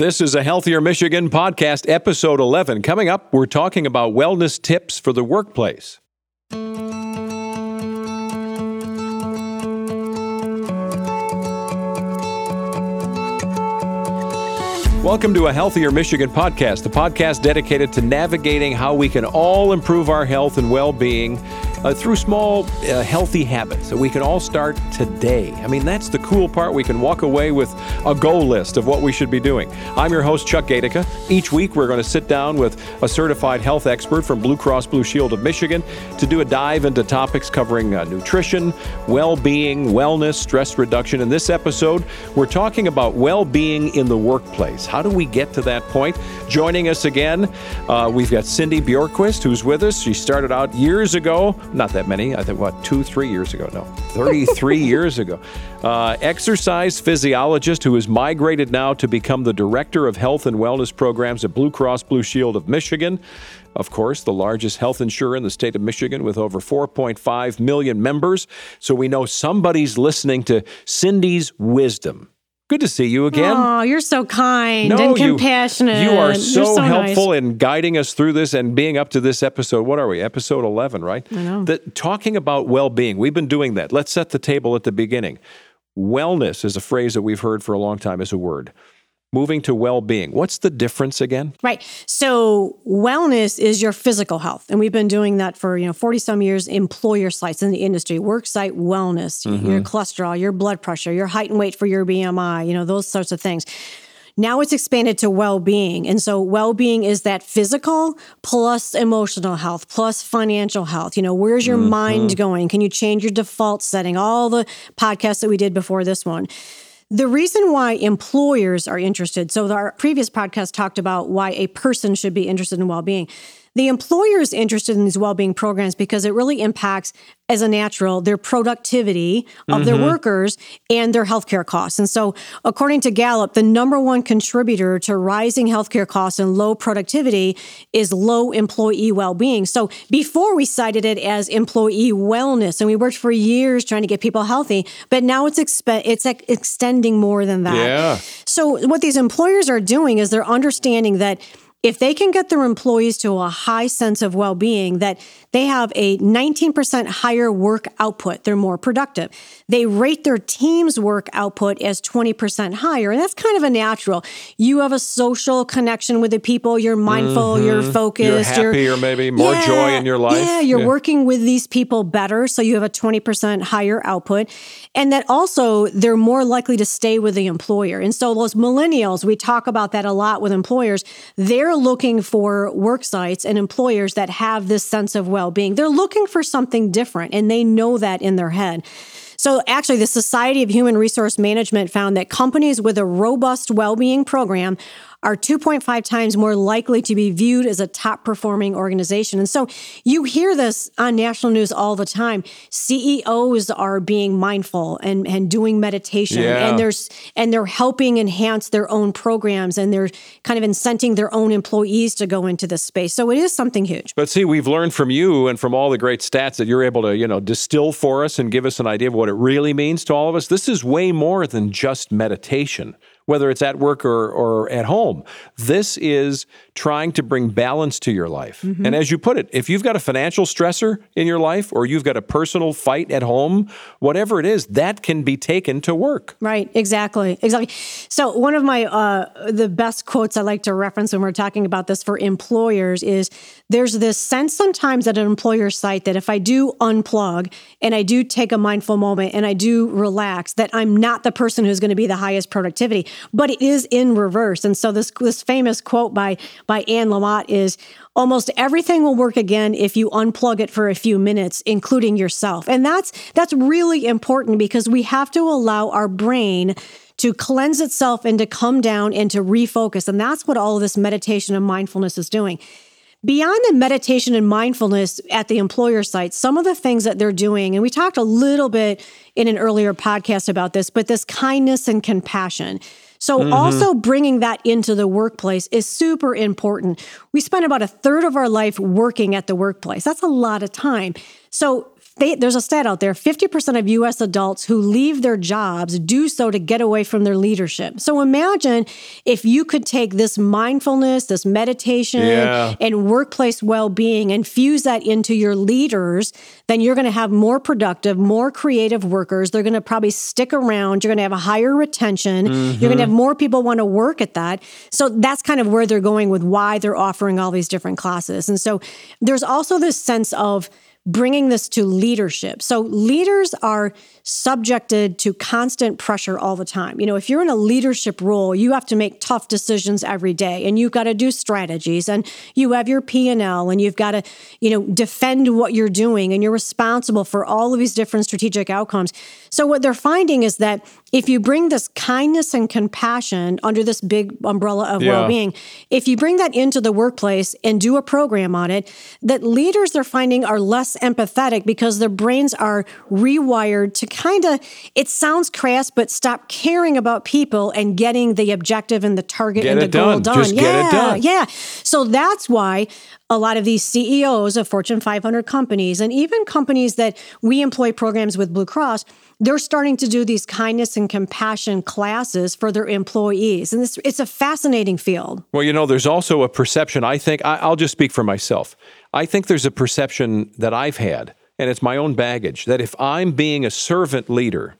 This is a Healthier Michigan podcast, episode 11. Coming up, we're talking about wellness tips for the workplace. Welcome to a Healthier Michigan podcast, the podcast dedicated to navigating how we can all improve our health and well being uh, through small, uh, healthy habits that we can all start today. I mean, that's the cool part. We can walk away with a goal list of what we should be doing. I'm your host, Chuck Gaidica. Each week, we're going to sit down with a certified health expert from Blue Cross Blue Shield of Michigan to do a dive into topics covering uh, nutrition, well being, wellness, stress reduction. In this episode, we're talking about well being in the workplace. How do we get to that point? Joining us again, uh, we've got Cindy Bjorkquist, who's with us. She started out years ago not that many. I think, what, two, three years ago? No, 33 years ago. Uh, exercise physiologist who has migrated now to become the director of health and wellness programs at Blue Cross Blue Shield of Michigan. Of course, the largest health insurer in the state of Michigan with over 4.5 million members. So we know somebody's listening to Cindy's wisdom. Good to see you again. Oh, you're so kind no, and compassionate. You, you are so, so helpful nice. in guiding us through this and being up to this episode. What are we? Episode 11, right? I know. That, talking about well being. We've been doing that. Let's set the table at the beginning. Wellness is a phrase that we've heard for a long time as a word moving to well being. What's the difference again? Right. So, wellness is your physical health. And we've been doing that for, you know, 40 some years, employer sites in the industry, work site wellness, mm-hmm. your cholesterol, your blood pressure, your height and weight for your BMI, you know, those sorts of things. Now it's expanded to well being. And so, well being is that physical plus emotional health plus financial health. You know, where's your mm-hmm. mind going? Can you change your default setting? All the podcasts that we did before this one. The reason why employers are interested, so our previous podcast talked about why a person should be interested in well being. The employer is interested in these well-being programs because it really impacts as a natural their productivity of mm-hmm. their workers and their healthcare costs. And so, according to Gallup, the number one contributor to rising healthcare costs and low productivity is low employee well-being. So, before we cited it as employee wellness, and we worked for years trying to get people healthy, but now it's expe- it's ex- extending more than that. Yeah. So, what these employers are doing is they're understanding that if they can get their employees to a high sense of well being, that they have a 19% higher work output, they're more productive. They rate their team's work output as 20% higher. And that's kind of a natural. You have a social connection with the people, you're mindful, mm-hmm. you're focused, you're happier, you're, maybe more yeah, joy in your life. Yeah, you're yeah. working with these people better. So you have a 20% higher output. And that also they're more likely to stay with the employer. And so those millennials, we talk about that a lot with employers, they're they're looking for work sites and employers that have this sense of well being. They're looking for something different and they know that in their head. So, actually, the Society of Human Resource Management found that companies with a robust well being program are 2.5 times more likely to be viewed as a top performing organization. And so you hear this on national news all the time. CEOs are being mindful and, and doing meditation yeah. and there's and they're helping enhance their own programs and they're kind of incenting their own employees to go into this space. So it is something huge. But see, we've learned from you and from all the great stats that you're able to, you know, distill for us and give us an idea of what it really means to all of us. This is way more than just meditation whether it's at work or, or at home. This is trying to bring balance to your life. Mm-hmm. And as you put it, if you've got a financial stressor in your life or you've got a personal fight at home, whatever it is, that can be taken to work. Right, exactly. Exactly. So one of my uh, the best quotes I like to reference when we're talking about this for employers is there's this sense sometimes at an employer site that if I do unplug and I do take a mindful moment and I do relax, that I'm not the person who's going to be the highest productivity, but it is in reverse. And so this this famous quote by by Anne Lamott is almost everything will work again if you unplug it for a few minutes including yourself. And that's that's really important because we have to allow our brain to cleanse itself and to come down and to refocus. And that's what all this meditation and mindfulness is doing beyond the meditation and mindfulness at the employer site some of the things that they're doing and we talked a little bit in an earlier podcast about this but this kindness and compassion so, mm-hmm. also bringing that into the workplace is super important. We spend about a third of our life working at the workplace. That's a lot of time. So, they, there's a stat out there 50% of US adults who leave their jobs do so to get away from their leadership. So imagine if you could take this mindfulness, this meditation, yeah. and workplace well being and fuse that into your leaders, then you're going to have more productive, more creative workers. They're going to probably stick around. You're going to have a higher retention. Mm-hmm. You're going to have more people want to work at that. So that's kind of where they're going with why they're offering all these different classes. And so there's also this sense of, bringing this to leadership. So leaders are subjected to constant pressure all the time. You know, if you're in a leadership role, you have to make tough decisions every day and you've got to do strategies and you have your P&L and you've got to, you know, defend what you're doing and you're responsible for all of these different strategic outcomes. So what they're finding is that if you bring this kindness and compassion under this big umbrella of yeah. well-being, if you bring that into the workplace and do a program on it, that leaders they're finding are less empathetic because their brains are rewired to kind of it sounds crass, but stop caring about people and getting the objective and the target get and the goal done. done. Just yeah, yeah. So that's why a lot of these CEOs of Fortune 500 companies and even companies that we employ programs with Blue Cross, they're starting to do these kindness and compassion classes for their employees. And this, it's a fascinating field. Well, you know, there's also a perception, I think, I, I'll just speak for myself. I think there's a perception that I've had, and it's my own baggage, that if I'm being a servant leader,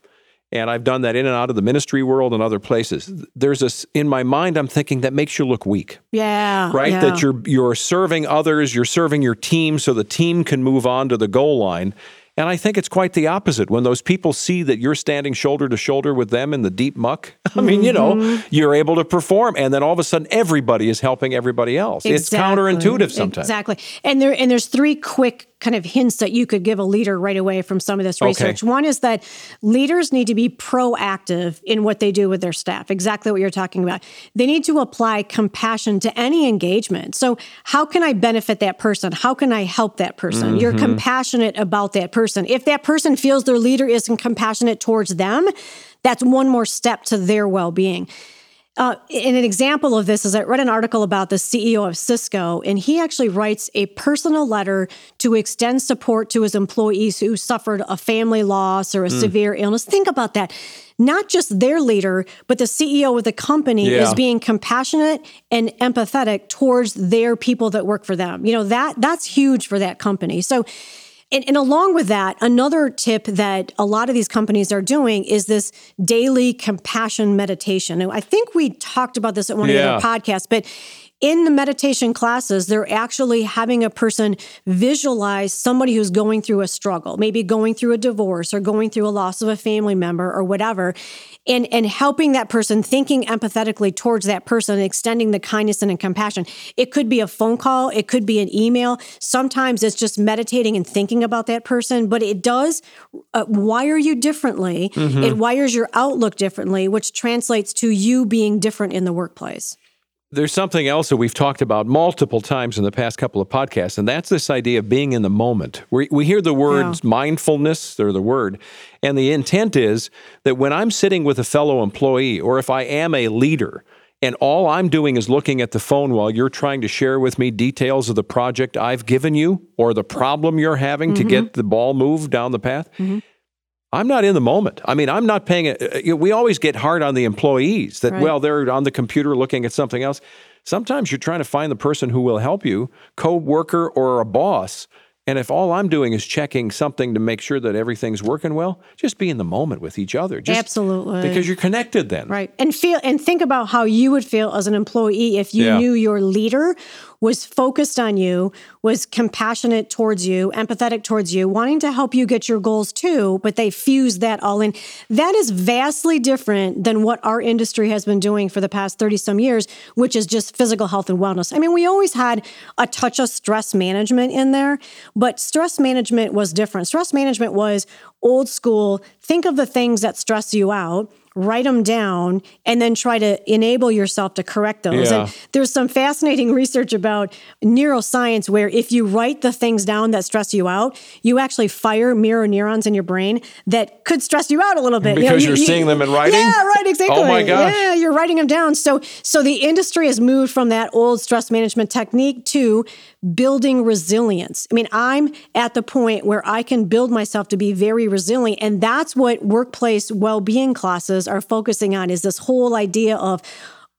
and I've done that in and out of the ministry world and other places. There's a in my mind I'm thinking that makes you look weak. Yeah. Right? Yeah. That you're you're serving others, you're serving your team so the team can move on to the goal line. And I think it's quite the opposite. When those people see that you're standing shoulder to shoulder with them in the deep muck, I mean, mm-hmm. you know, mm-hmm. you're able to perform. And then all of a sudden everybody is helping everybody else. Exactly. It's counterintuitive sometimes. Exactly. And there and there's three quick kind of hints that you could give a leader right away from some of this research. Okay. One is that leaders need to be proactive in what they do with their staff, exactly what you're talking about. They need to apply compassion to any engagement. So, how can I benefit that person? How can I help that person? Mm-hmm. You're compassionate about that person. If that person feels their leader isn't compassionate towards them, that's one more step to their well being. Uh, and an example of this is I read an article about the CEO of Cisco, and he actually writes a personal letter to extend support to his employees who suffered a family loss or a mm. severe illness. Think about that. Not just their leader, but the CEO of the company yeah. is being compassionate and empathetic towards their people that work for them. You know, that that's huge for that company. So and, and, along with that, another tip that a lot of these companies are doing is this daily compassion meditation. And I think we talked about this at one yeah. of the podcasts, but in the meditation classes, they're actually having a person visualize somebody who's going through a struggle, maybe going through a divorce or going through a loss of a family member or whatever, and, and helping that person, thinking empathetically towards that person, extending the kindness and compassion. It could be a phone call, it could be an email. Sometimes it's just meditating and thinking about that person, but it does uh, wire you differently. Mm-hmm. It wires your outlook differently, which translates to you being different in the workplace. There's something else that we've talked about multiple times in the past couple of podcasts, and that's this idea of being in the moment. We, we hear the words yeah. mindfulness, they're the word, and the intent is that when I'm sitting with a fellow employee, or if I am a leader, and all I'm doing is looking at the phone while you're trying to share with me details of the project I've given you or the problem you're having mm-hmm. to get the ball moved down the path, mm-hmm. I'm not in the moment. I mean, I'm not paying. it. Uh, we always get hard on the employees that, right. well, they're on the computer looking at something else. Sometimes you're trying to find the person who will help you, co worker or a boss, and if all I'm doing is checking something to make sure that everything's working well, just be in the moment with each other. Just Absolutely. Because you're connected then. Right. And feel and think about how you would feel as an employee if you yeah. knew your leader was focused on you, was compassionate towards you, empathetic towards you, wanting to help you get your goals too, but they fused that all in. That is vastly different than what our industry has been doing for the past 30 some years, which is just physical health and wellness. I mean, we always had a touch of stress management in there, but stress management was different. Stress management was old school. Think of the things that stress you out write them down, and then try to enable yourself to correct those. Yeah. And there's some fascinating research about neuroscience where if you write the things down that stress you out, you actually fire mirror neurons in your brain that could stress you out a little bit. You know, Because you- you're you- seeing them in writing? Yeah, right, exactly. Oh my gosh. Yeah, you're writing them down. So so the industry has moved from that old stress management technique to building resilience. I mean, I'm at the point where I can build myself to be very resilient and that's what workplace well-being classes are focusing on is this whole idea of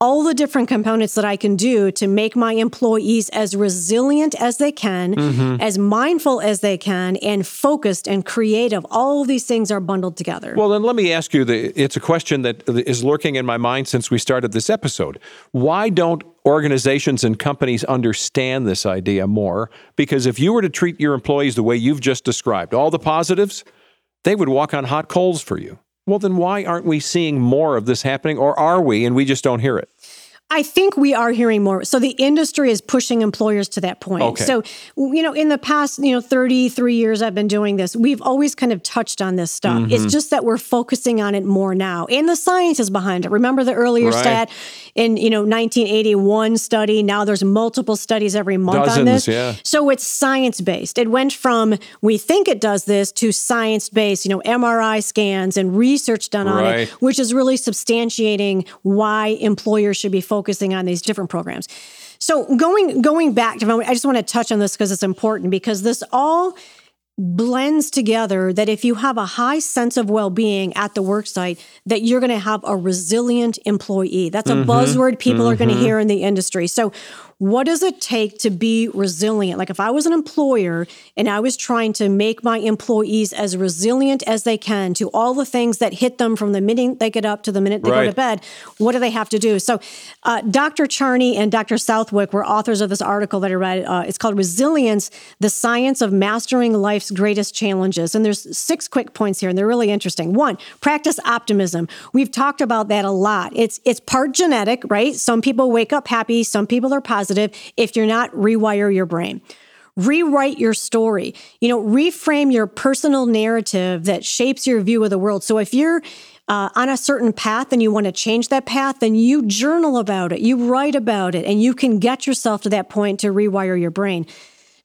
all the different components that I can do to make my employees as resilient as they can, Mm-hmm. as mindful as they can, and focused and creative. All of these things are bundled together. Well, then let me ask you the it's a question that is lurking in my mind since we started this episode. Why don't organizations and companies understand this idea more? Because if you were to treat your employees the way you've just described, all the positives, they would walk on hot coals for you. Well, then why aren't we seeing more of this happening or are we and we just don't hear it? I think we are hearing more. So the industry is pushing employers to that point. Okay. So, you know, in the past, you know, 33 years I've been doing this, we've always kind of touched on this stuff. Mm-hmm. It's just that we're focusing on it more now. And the science is behind it. Remember the earlier Right. stat in, you know, 1981 study. Now there's multiple studies every month on this. yeah. So it's science based. It went from we think it does this to science based, you know, MRI scans and research done on it, which is really substantiating why employers should be focusing on these different programs. So going going back to I just want to touch on this because it's important because this all blends together that if you have a high sense of well-being at the work site that you're going to have a resilient employee. That's a mm-hmm. buzzword people are going to mm-hmm. hear in the industry. So what does it take to be resilient? Like if i was an employer and i was trying to make my employees as resilient as they can to all the things that hit them from the minute they get up to the minute they go to bed what do they have to do? So uh, dr charney and dr southwick were authors of this article that i read uh, it's called resilience the science of mastering life's greatest challenges. And there's six quick points here and they're really interesting. One practice optimism. We've talked about that a lot. It's it's part genetic right? Some people wake up happy some people are positive if you're not rewire your brain. Rewrite your story. You know reframe your personal narrative that shapes your view of the world. So if you're uh, on a certain path and you want to change that path then you journal about it you write about it and you can get yourself to that point to rewire your brain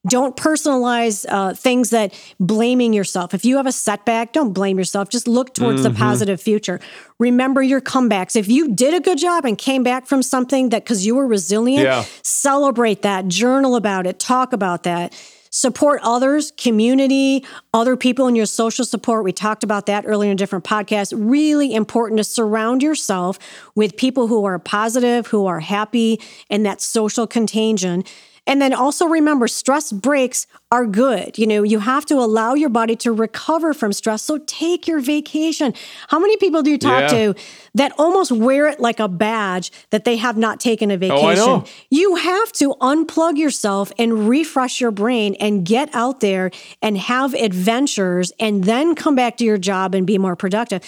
don't personalize uh, things that blaming yourself. If you have a setback, don't blame yourself. Just look towards Mm-hmm. the positive future. Remember your comebacks. If you did a good job and came back from something that because you were resilient, Yeah. celebrate that, journal about it, talk about that. Support others, community, other people in your social support. We talked about that earlier in a different podcasts. Really important to surround yourself with people who are positive, who are happy, and that social contagion. And then also remember, stress breaks are good. You know, you have to allow your body to recover from stress. So take your vacation. How many people do you talk Yeah. to that almost wear it like a badge that they have not taken a vacation? Oh, I know. You have to unplug yourself and refresh your brain and get out there and have adventures and then come back to your job and be more productive.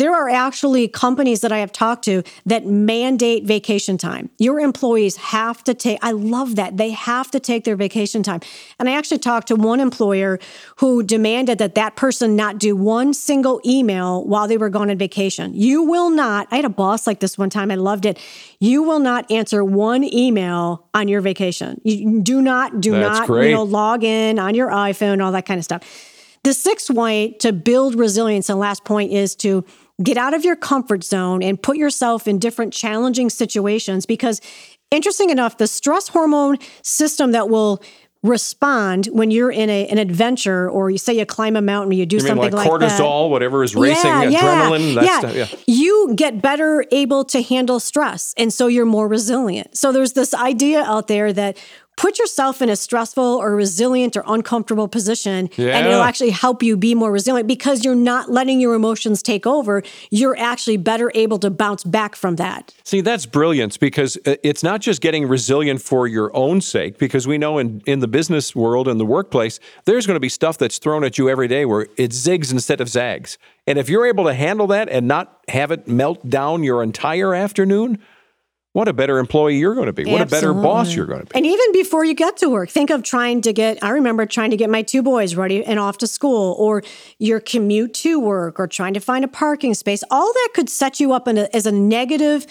There are actually companies that I have talked to that mandate vacation time. Your employees have to take, I love that. They have to take their vacation time. And I actually talked to one employer who demanded that that person not do one single email while they were gone on vacation. You will not, I had a boss like this one time, I loved it. You will not answer one email on your vacation. You do not, do That's not, great. you know, log in on your iPhone, all that kind of stuff. The sixth way to build resilience, and last point is to get out of your comfort zone and put yourself in different challenging situations because interesting enough, the stress hormone system that will respond when you're in a, an adventure or you say you climb a mountain or you do You something like like, that. cortisol, whatever is racing, adrenaline, that yeah. stuff? Yeah. You get better able to handle stress. And so you're more resilient. So there's this idea out there that put yourself in a stressful or resilient or uncomfortable position and it'll actually help you be more resilient because you're not letting your emotions take over. You're actually better able to bounce back from that. See, that's brilliance because uh, it's not just getting resilient for your own sake, because we know in, in the business world and the workplace, there's going to be stuff that's thrown at you every day where it zigs instead of zags. And if you're able to handle that and not have it melt down your entire afternoon, what a better employee you're going to be. What Absolutely. a better boss you're going to be. And even before you get to work, think of trying to get, I remember trying to get my two boys ready and off to school, or your commute to work, or trying to find a parking space. All that could set you up a, as a negative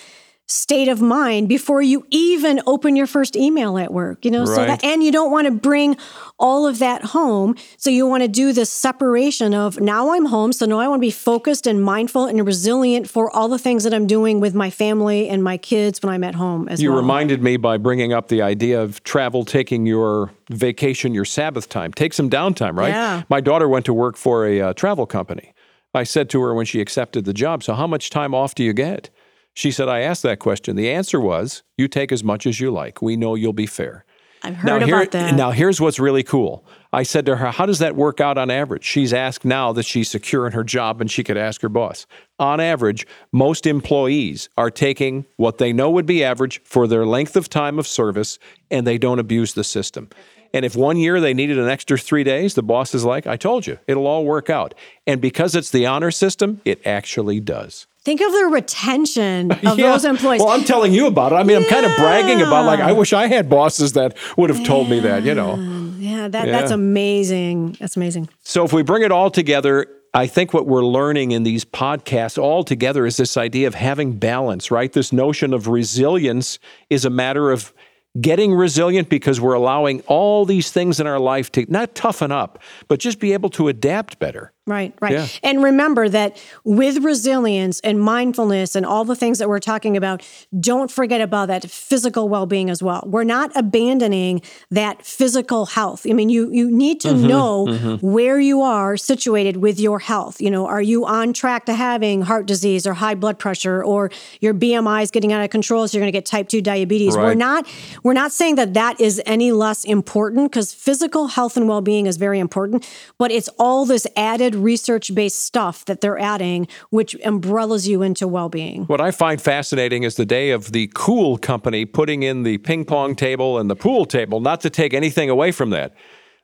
state of mind before you even open your first email at work you know right. so that and you don't want to bring all of that home so you want to do this separation of now i'm home so now i want to be focused and mindful and resilient for all the things that i'm doing with my family and my kids when i'm at home as you well. reminded me by bringing up the idea of travel taking your vacation your sabbath time take some downtime right yeah. my daughter went to work for a uh, travel company i said to her when she accepted the job so how much time off do you get she said, I asked that question. The answer was, You take as much as you like. We know you'll be fair. I've heard now, here, about that. Now, here's what's really cool. I said to her, How does that work out on average? She's asked now that she's secure in her job and she could ask her boss. On average, most employees are taking what they know would be average for their length of time of service and they don't abuse the system. And if one year they needed an extra three days, the boss is like, I told you, it'll all work out. And because it's the honor system, it actually does. Think of the retention of yeah. those employees. Well, I'm telling you about it. I mean, yeah. I'm kind of bragging about like I wish I had bosses that would have told me that, you know. Yeah, that, yeah. that's amazing. That's amazing. So if we bring it all together, I think what we're learning in these podcasts all together is this idea of having balance, right? This notion of resilience is a matter of getting resilient because we're allowing all these things in our life to not toughen up, but just be able to adapt better. Right, right. Yeah. And remember that with resilience and mindfulness and all the things that we're talking about, don't forget about that physical well-being as well. We're not abandoning that physical health. I mean, you you need to mm-hmm, know mm-hmm. where you are situated with your health. You know, are you on track to having heart disease or high blood pressure or your BMI is getting out of control so you're going to get type 2 diabetes. Right. We're not we're not saying that that is any less important cuz physical health and well-being is very important, but it's all this added research based stuff that they're adding, which umbrellas you into well being. What I find fascinating is the day of the cool company putting in the ping pong table and the pool table, not to take anything away from that,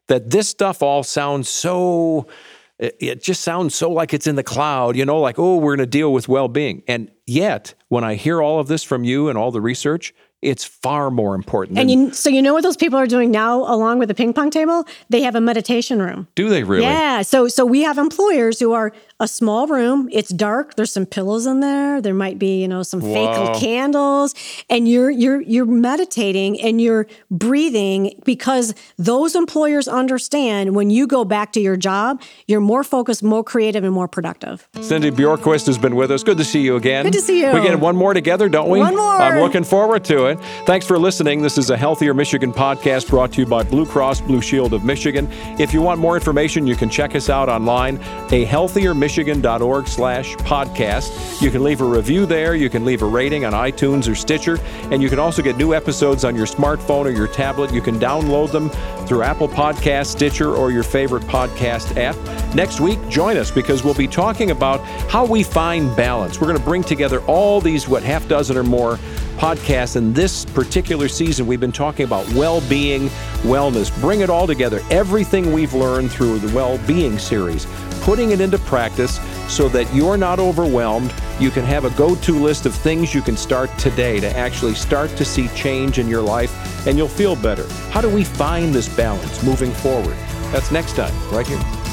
that this stuff all sounds so. It just sounds so like it's in the cloud, you know, like, oh, we're going to deal with well being. And yet, when I hear all of this from you and all the research, it's far more important. And you, so you know what those people are doing now, along with the ping pong table? They have a meditation room. Do they really? Yeah. So so we have employers who are a small room. It's dark. There's some pillows in there. There might be, you know, some fake candles, and you're you're you're meditating and you're breathing because those employers understand when you go back to your job, you're more focused, more creative, and more productive. Cindy Bjorkquist has been with us. Good to see you again. Good to see you. We get one more together, don't we? One more. I'm looking forward to it. Thanks for listening. This is a Healthier Michigan podcast brought to you by Blue Cross Blue Shield of Michigan. If you want more information, you can check us out online, a healthier michigan.org slash podcast. You can leave a review there. You can leave a rating on iTunes or Stitcher. And you can also get new episodes on your smartphone or your tablet. You can download them through Apple Podcast, Stitcher, or your favorite podcast app. Next week, join us because we'll be talking about how we find balance. We're going to bring together all these, what, half dozen or more podcasts. And this particular season, we've been talking about well being, wellness. Bring it all together. Everything we've learned through the well being series putting it into practice so that you're not overwhelmed. You can have a go to list of things you can start today to actually start to see change in your life and you'll feel better. How do we find this balance moving forward? That's next time, right here.